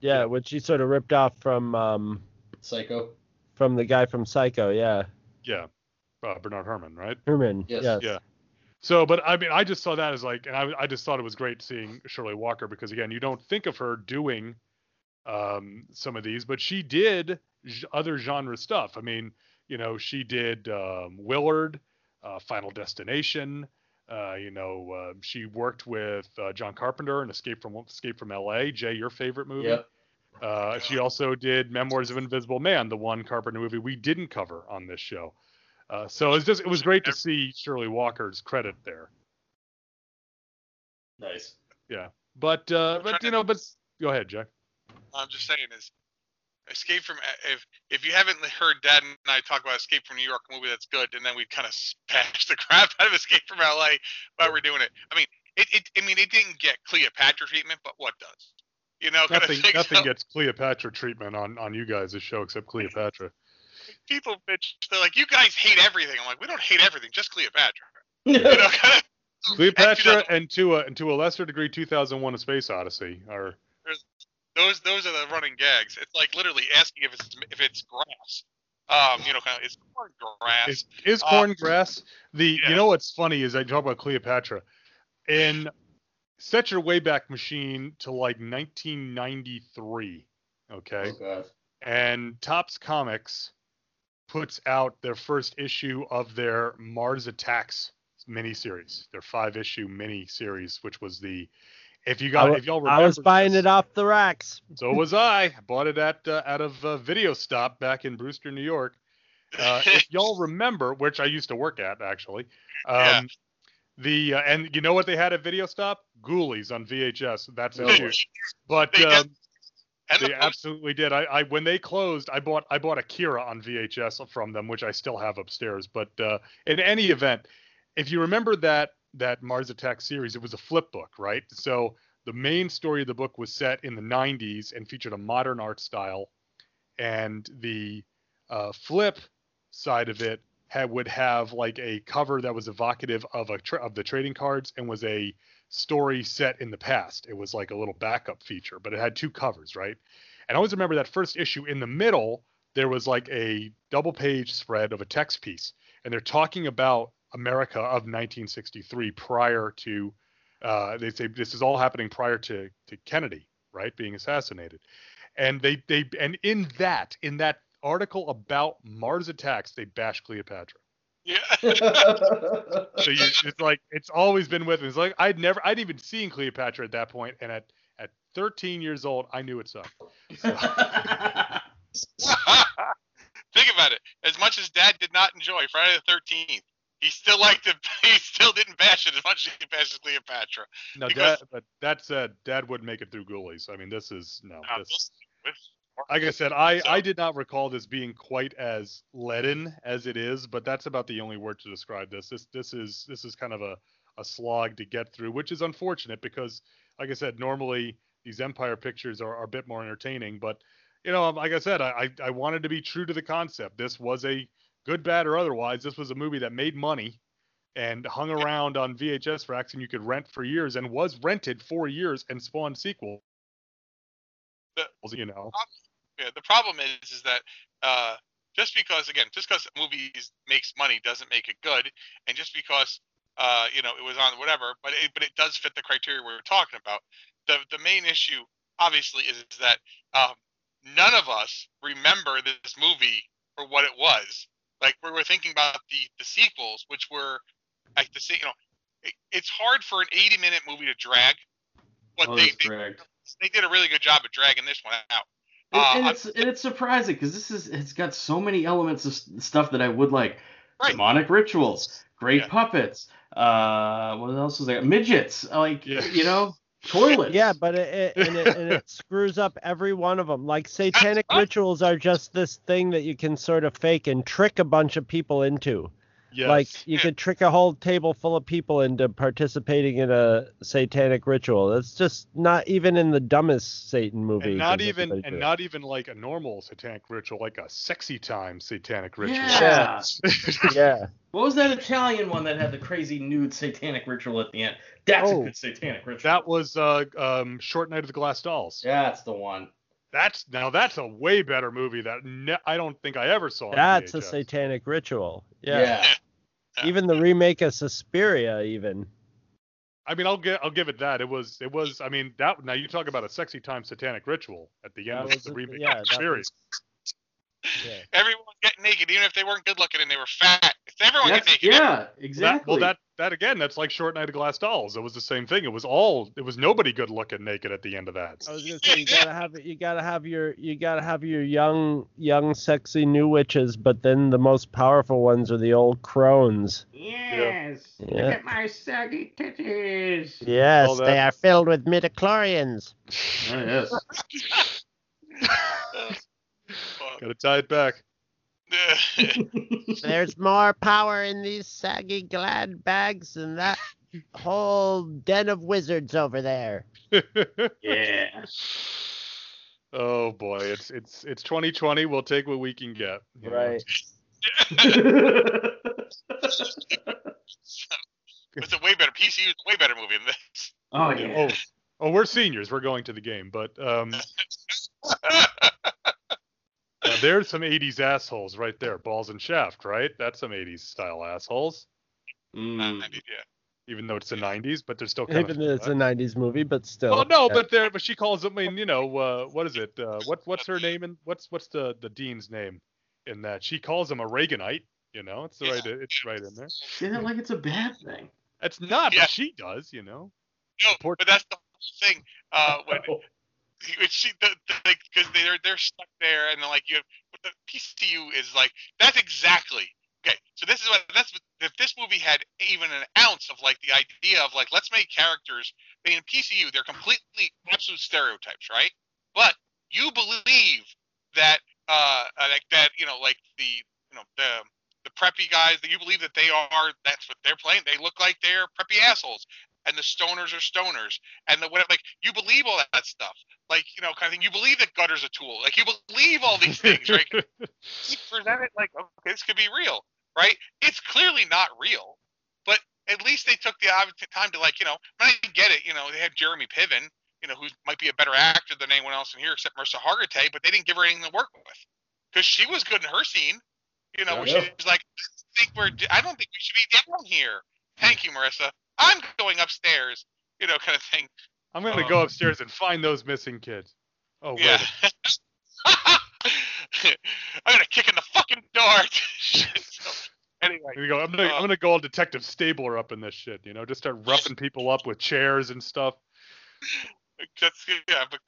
yeah, which he sort of ripped off from um Psycho. from the guy from Psycho, yeah. Yeah, uh, Bernard Herrmann, right? Herrmann. Yes. Yes. Yeah. So, but I mean, I just saw that as like, and I, I just thought it was great seeing Shirley Walker because again, you don't think of her doing um, some of these, but she did j- other genre stuff. I mean, you know, she did um, Willard, uh, Final Destination. Uh, you know, uh, she worked with uh, John Carpenter in Escape from Escape from L.A. Jay, your favorite movie. Yep. Uh, she also did Memoirs of Invisible Man, the one Carpenter movie we didn't cover on this show. Uh, so it's just it was great to see Shirley Walker's credit there. Nice. Yeah, but uh, but you know, but go ahead, Jack. I'm just saying is Escape from eh, if if you haven't heard Dad and I talk about Escape from New York a movie that's good, and then we kind of bash the crap out of Escape from LA while we're doing it. I mean, it, it I mean it didn't get Cleopatra treatment, but what does? You know, kind Nothing of thing. nothing So gets Cleopatra treatment on on you guys' show except Cleopatra. people bitch. They're like, you guys hate everything. I'm like, we don't hate everything, just Cleopatra. You know, kind of. Cleopatra and to a and to a lesser degree 2001: A Space Odyssey are those those are the running gags. It's like literally asking if it's if it's grass. Um, you know, kind of it's corn grass. is is Uh, corn grass. The yeah. you know what's funny is I talk about Cleopatra, and set your wayback machine to like 1993. Okay. Oh, and Topps Comics puts out their first issue of their Mars Attacks miniseries, their five issue miniseries, which was the if you got I if y'all remember I was buying this- it off the racks. So was I. I bought it at uh, out of uh, Video Stop back in Brewster, New York. Uh, if y'all remember, which I used to work at actually, um, Yeah. the uh, and you know what they had at Video Stop? Ghoulies on VHS. That's it. But They um, and the they absolutely did. I, I when they closed, I bought I bought Akira on VHS from them, which I still have upstairs. But uh, in any event, if you remember that that Mars Attack series, it was a flip book, right? So the main story of the book was set in the 90s and featured a modern art style, and the uh, flip side of it had would have like a cover that was evocative of a tra- of the trading cards and was a story set in the past. It was like a little backup feature, but it had two covers, right? And I always remember that first issue in the middle, there was like a double page spread of a text piece, and they're talking about America of 1963 prior to, uh, they say this is all happening prior to, to Kennedy, right, being assassinated. And they, they, and in that, in that article about Mars attacks, they bash Cleopatra. yeah. So you, it's like it's always been with me. It's like I'd never, I'd even seen Cleopatra at that point, and at at 13 years old, I knew it sucked. So, Think about it. As much as Dad did not enjoy Friday the Thirteenth, he still liked it. He still didn't bash it as much as he bashes Cleopatra. no, Because- Dad, but that said, Dad would make it through Ghoulies. I mean, this is no. Uh, this- like I said, I So- I did not recall this being quite as leaden as it is, but that's about the only word to describe this. This this is this is kind of a a slog to get through, which is unfortunate because, like I said, normally these Empire pictures are, are a bit more entertaining. But you know, like I said, I, I I wanted to be true to the concept. This was a good, bad, or otherwise. This was a movie that made money and hung around on VHS racks, and you could rent for years, and was rented for years and spawned sequels. The- You know. yeah, the problem is is that uh, just because again, just because movies makes money doesn't make it good, and just because uh, you know it was on whatever, but it, but it does fit the criteria we were talking about. The the main issue obviously is, is that um, none of us remember this movie for what it was. Like we were thinking about the the sequels, which were like the sa- you know, it, it's hard for an 80 minute movie to drag, but Oh, they, they they did a really good job of dragging this one out. And, Uh, and it's and it's surprising because this is it's got so many elements of stuff that I would like. Right. Demonic rituals, great Yeah. puppets. Uh, what else was there? Midgets, like Yeah. you know, toilets. Yeah, but it, it and it and it screws up every one of them. Like satanic rituals are just this thing that you can sort of fake and trick a bunch of people into. Yes. Like you could trick a whole table full of people into participating in a satanic ritual. That's just not even in the dumbest Satan movie. and not even and not even like a normal satanic ritual, like a sexy time satanic ritual. Yeah. yeah. What was that Italian one that had the crazy nude satanic ritual at the end? That's Oh. a good satanic ritual. that was uh, um, Short Night of the Glass Dolls. Yeah, that's the one. That's now that's a way better movie that ne- I don't think I ever saw. That's a satanic ritual. Yeah. Yeah. Even the remake of Suspiria even. I mean, I'll get I'll give it that. It was it was. I mean, that now you talk about a sexy time satanic ritual at the end That of was the remake yeah, of that the series. Yeah. Everyone was getting naked, even if they weren't good looking and they were fat. If everyone get naked, yeah, That- exactly. well, that that again, that's like Short Night of Glass Dolls. It was the same thing. It was all. It was nobody good looking naked at the end of that. I was gonna say you gotta have you gotta have your you gotta have your young young sexy new witches, but then the most powerful ones are the old crones. yes. Yeah. Look at my saggy titties. Yes, they are filled with midichlorians. Oh, yes. Got to tie it back. There's more power in these saggy glad bags than that whole den of wizards over there. yeah. oh boy, it's it's it's 2020. We'll take what we can get. Right. it's a way better. PCU is a way better movie than this. oh yeah. Oh, oh, we're seniors. We're going to the game, but um, uh, there's some 80s assholes right there. Balls and Shaft, right? That's some 80s style assholes. Mm. I yeah. even though it's the '90s, but they're still kind Even of. though it's a '90s movie, but still. Well, no, Yeah. but there, but she calls him. I mean, you know, uh, what is it? Uh, what what's her name? And what's what's the the dean's name in that? She calls him a Reaganite. You know, it's the right. It's right in there. Say that like it's a bad thing. It's not, Yeah. but she does. You know. No, Poor- but that's the whole thing. Uh, when she because the, because they're they're stuck there and they're like you have but the PCU is like that's exactly okay. So this is what that's what- if this movie had even an ounce of like the idea of like let's make characters mean, in PCU they're completely absolute stereotypes, right? But you believe that uh uh, like that you know like the you know the the preppy guys that you believe that they are that's what they're playing they look like they're preppy assholes and the stoners are stoners and the whatever like you believe all that stuff. Like you know kind of thing. You believe that gutter's a tool. Like you believe all these things right? You present it like okay this could be real right? It's clearly not real but at least they took the time to like you know I get it you know they had Jeremy Piven you know who might be a better actor than anyone else in here except Mariska Hargitay but they didn't give her anything to work with because she was good in her scene you know Yeah. she was like I think we're I don't think we should be down here. Thank you Mariska I'm going upstairs you know kind of thing I'm gonna Uh, go upstairs and find those missing kids. Oh wait. yeah. I'm gonna kick in the fucking door. So, anyway, Here we go. I'm gonna, Uh, I'm gonna go all Detective Stabler up in this shit. You know, just start roughing people up with chairs and stuff. that's yeah. But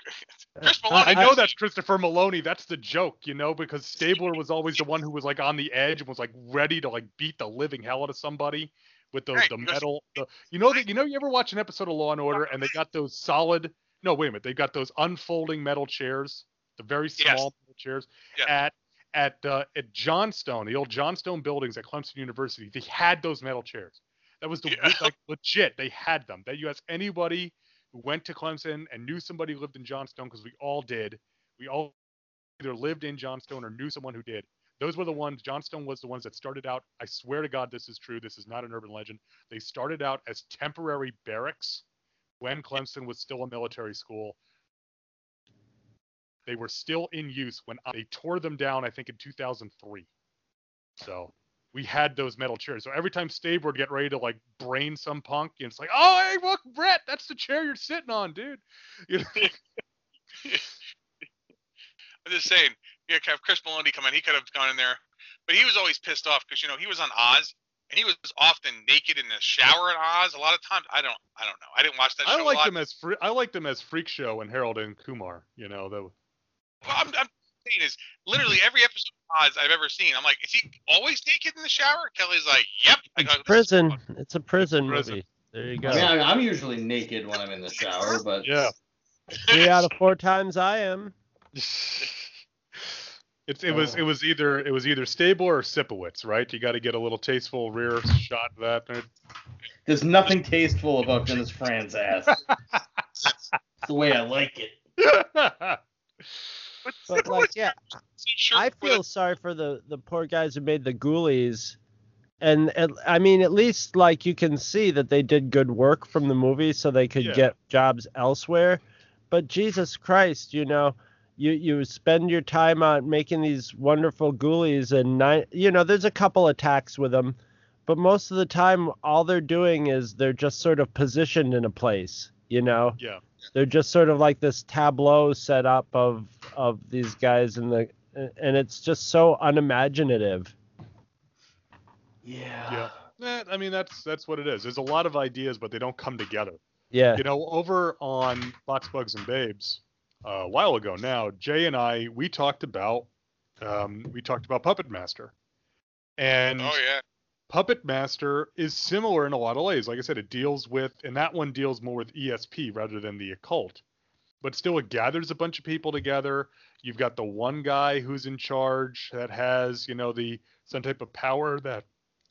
Chris Meloni, I know that's Christopher Meloni. That's the joke, you know, because Stabler was always the one who was like on the edge and was like ready to like beat the living hell out of somebody with the Right, the metal. The, you know that you know you ever watch an episode of Law and Order and they got those solid. No, wait a minute. They got those unfolding metal chairs, the very Yes. small metal chairs at at uh, at Johnstone, the old Johnstone buildings at Clemson University. They had those metal chairs. That was the Yeah. like legit. They had them. That you ask anybody who went to Clemson and knew somebody who lived in Johnstone because we all did. We all either lived in Johnstone or knew someone who did. Those were the ones. Johnstone was the ones that started out. I swear to God, this is true. This is not an urban legend. They started out as temporary barracks when Clemson was still a military school. They were still in use when they tore them down. I think in 2003. So we had those metal chairs. So every time Stabler would get ready to like brain some punk, and it's like, oh, hey, look, Brett, that's the chair you're sitting on, dude. You know? I'm just saying, yeah, have Chris Meloni come in. He could have gone in there, but he was always pissed off because you know he was on Oz and he was often naked in the shower in Oz. A lot of times, I don't, I don't know. I didn't watch that I liked a like lot. them as free, I like them as Freak Show and Harold and Kumar. You know, the Well, I'm, I'm saying is literally every episode of Oz I've ever seen. I'm like, is he always naked in the shower? Kelly's like, yep. I go, It's "This prison. It's a prison, prison. movie. There you go. Yeah, I- I'm usually naked when I'm in the shower, but yeah. Three out of four times I am. It's it was oh. it was either it was either Stable or Sipowicz, right? You got to get a little tasteful rear shot of that. there's nothing tasteful about Dennis Franz's ass. It's the way I like it. But, But like, yeah, I feel sorry for the the poor guys who made the Ghoulies, and at, I mean, at least like you can see that they did good work from the movie, so they could Yeah. get jobs elsewhere. But Jesus Christ, you know, you you spend your time on making these wonderful Ghoulies, and nine, you know, there's a couple attacks with them, but most of the time, all they're doing is they're just sort of positioned in a place, you know yeah. they're just sort of like this tableau set up of of these guys in the and it's just so unimaginative Yeah. Yeah. Eh, I mean that's that's what it is. There's a lot of ideas, but they don't come together. yeah You know, over on Box Bugs and Babes a while ago now, Jay and I we talked about um, we talked about Puppet Master, and Oh yeah. Puppet Master is similar in a lot of ways. Like I said, it deals with, and that one deals more with ESP rather than the occult. But still, it gathers a bunch of people together. You've got the one guy who's in charge that has, you know, the some type of power that,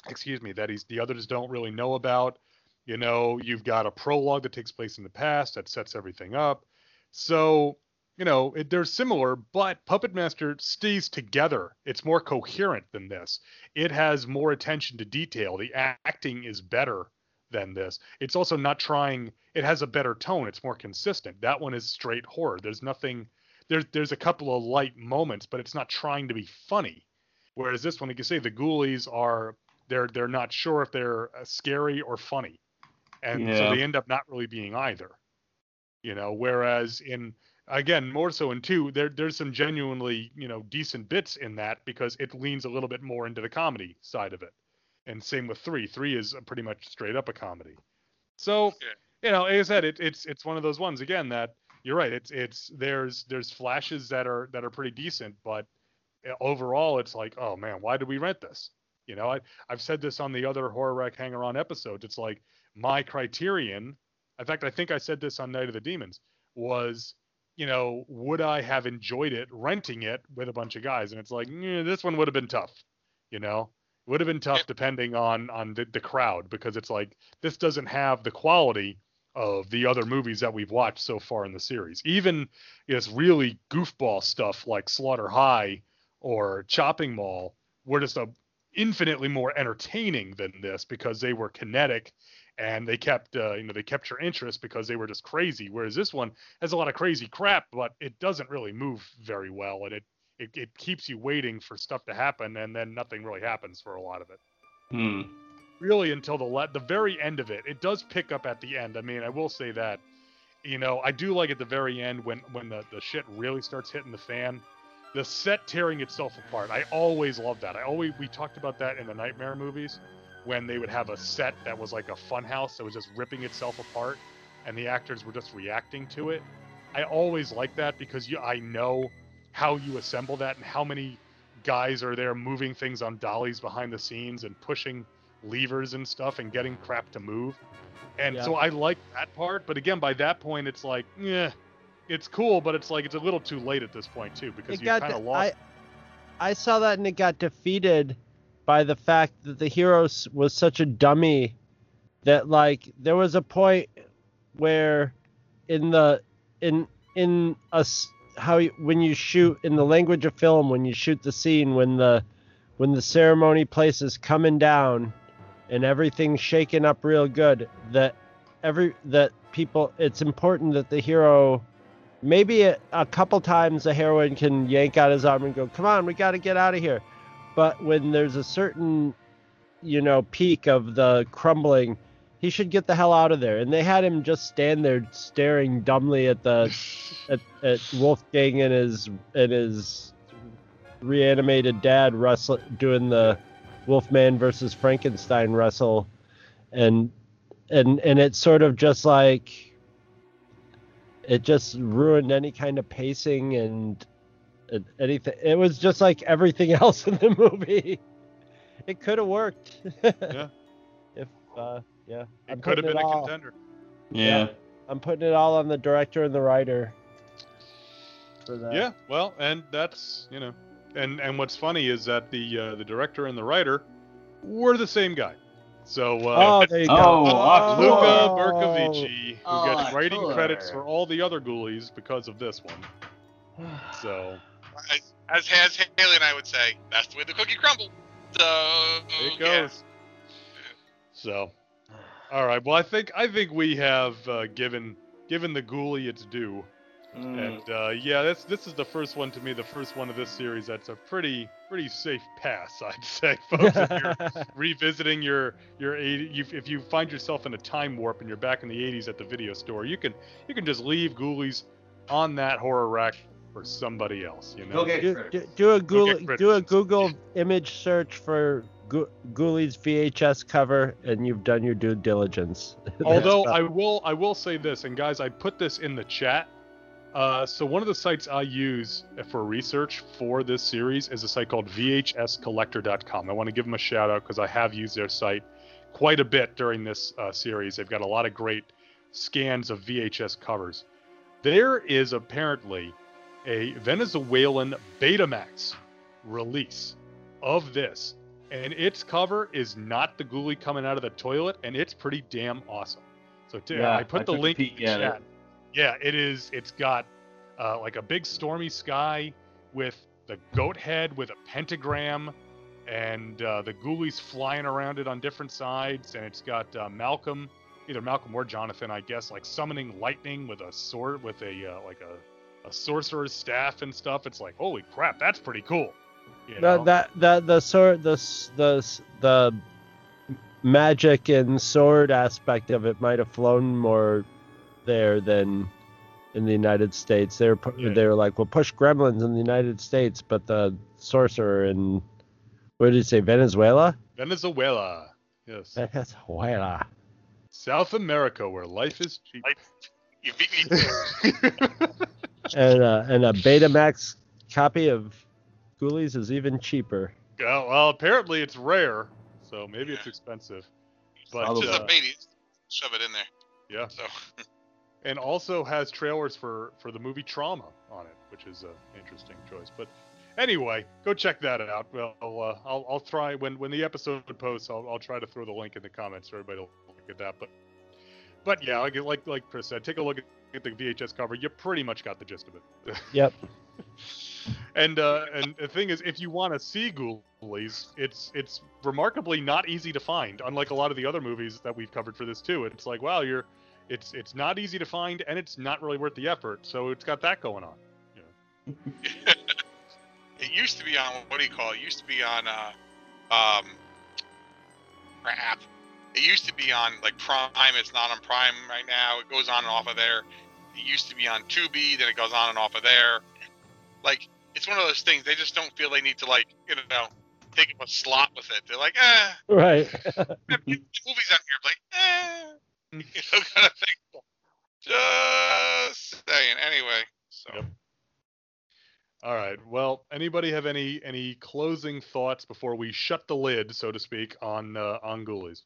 excuse me, that he's the others don't really know about. You know, you've got a prologue that takes place in the past that sets everything up. So, you know, it, they're similar, but Puppet Master stays together. It's more coherent than this it has more attention to detail. The acting is better than this. It's also not trying. It has a better tone. It's more consistent. That one is straight horror. There's nothing. There's there's a couple of light moments, but it's not trying to be funny. Whereas this one, you can say the Ghoulies are they're they're not sure if they're uh, scary or funny. and so they end up not really being either. You know, whereas in again more so in two, there there's some genuinely you know decent bits in that because it leans a little bit more into the comedy side of it, and same with three. Three is pretty much straight up a comedy. So Yeah. you know, as I said, it, it's it's one of those ones again that you're right. It's it's there's there's flashes that are that are pretty decent, but uh, overall it's like, oh man, why did we rent this? You know, I I've said this on the other horror rack hanger on episodes. It's like my criterion. In fact, I think I said this on Night of the Demons was, you know, would I have enjoyed it renting it with a bunch of guys? And it's like, "Eh, this one would have been tough. You know, would have been tough depending on on the, the crowd because it's like this doesn't have the quality of the other movies that we've watched so far in the series. Even this really goofball stuff like Slaughter High or Chopping Mall were just a infinitely more entertaining than this because they were kinetic and they kept uh, you know they kept your interest because they were just crazy whereas this one has a lot of crazy crap but it doesn't really move very well and it it, it keeps you waiting for stuff to happen and then nothing really happens for a lot of it Hmm. really until the le- the very end of it. It does pick up at the end. I mean, I will say that. You know, I do like at the very end when when the, the shit really starts hitting the fan. The set tearing itself apart. I always love that. I always we talked about that in the Nightmare movies when they would have a set that was like a fun house that was just ripping itself apart and the actors were just reacting to it. I always like that because you I know how you assemble that and how many guys are there moving things on dollies behind the scenes and pushing levers and stuff and getting crap to move. And Yeah. so I like that part, but again, by that point, it's like, yeah, it's cool, but it's like it's a little too late at this point too because it you kind of lost. I, I saw that and it got defeated by the fact that the hero was such a dummy that like there was a point where in the in in us how you, when you shoot in the language of film when you shoot the scene when the when the ceremony place is coming down and everything's shaking up real good that every that people it's important that the hero maybe a, a couple times the heroine can yank out his arm and go come on we got to get out of here but when there's a certain you know peak of the crumbling he should get the hell out of there. And they had him just stand there staring dumbly at the at, at wolfgang and his and his reanimated dad wrestle doing the wolfman versus frankenstein wrestle. And and and it's sort of just like it just ruined any kind of pacing and and anything it was just like everything else in the movie it could have worked Yeah. if uh yeah it could have been a all- contender. Yeah. i'm putting it all on the director and the writer for that Yeah, well, and that's you know, and and what's funny is that the uh, the director and the writer were the same guy. So uh, oh there you go Oh, Octor. Luca Oh. Bercovici, who Oh, gets writing Octor. credits for all the other Ghoulies because of this one. So As, as as Haley and I would say, that's the way the cookie crumbles. So there it yeah. goes. So, all right. Well, I think I think we have uh, given given the Ghoulie its due. Hmm. And uh, yeah, this this is the first one to me, the first one of this series that's a pretty pretty safe pass, I'd say, folks. if you're revisiting your your 80, you, if you find yourself in a time warp and you're back in the 80s at the video store, you can you can just leave Ghoulies on that horror rack for somebody else. You know. Go get do, do, do a Go Google get do a. Google image search for Gu- Ghoulies VHS cover, and you've done your due diligence. Although I will, I will say this, and guys, I put this in the chat. Uh, so one of the sites I use for research for this series is a site called VHSCollector.com. I want to give them a shout out because I have used their site quite a bit during this uh, series. They've got a lot of great scans of VHS covers. There is apparently a Venezuelan Betamax release of this, and its cover is not the ghoulie coming out of the toilet, and it's pretty damn awesome. So Yeah, I put I the link in the at it. chat. Yeah, it is. It's got uh, like a big stormy sky with the goat head with a pentagram, and uh, the ghoulies flying around it on different sides, and it's got uh, Malcolm, either Malcolm or Jonathan, I guess, like summoning lightning with a sword, with a uh, like a, a sorcerer's staff and stuff. It's like, holy crap, that's pretty cool. You know? that that that the sort the the the magic and sword aspect of it might have flown more there than in the United States. They were pu- Yeah. they were like, "Well, push Gremlins in the United States," but the sorcerer in what did you say, Venezuela? Venezuela. Yes. Venezuela. South America, where life is cheap. You beat me. and uh, and a Betamax copy of Ghoulies is even cheaper. well, well, apparently it's rare, so maybe it's expensive. But Probably. Just uh, a baby. Shove it in there. yeah, So and also has trailers for for the movie Trauma on it, which is an interesting choice. But anyway, go check that out. Well, I'll uh, I'll, I'll try when when the episode posts. I'll, I'll try to throw the link in the comments for everybody to look at that. But but yeah, like like like Chris said, take a look at the VHS cover. You pretty much got the gist of it. Yep. and uh, and the thing is, if you want to see Ghoulies, it's it's remarkably not easy to find. Unlike a lot of the other movies that we've covered for this too, it's like wow, you're it's it's not easy to find, and it's not really worth the effort. So it's got that going on. it used to be on what do you call it? It used to be on uh um crap. It used to be on like Prime. It's not on Prime right now. It goes on and off of there. It used to be on Tubi. Then it goes on and off of there. Like it's one of those things. They just don't feel they need to like you know take up a slot with it. They're like, eh, Right. movies on here. Like, eh, you know, kind of thing. Just saying. Anyway, so. Yep. All right. Well, anybody have any any closing thoughts before we shut the lid, so to speak, on uh, on Ghoulies?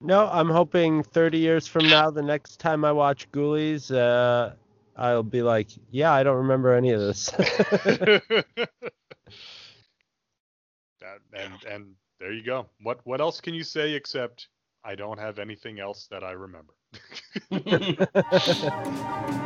No, I'm hoping 30 years from now, the next time I watch Ghoulies, uh, I'll be like, yeah, I don't remember any of this. that, and and there you go. What what else can you say except I don't have anything else that I remember.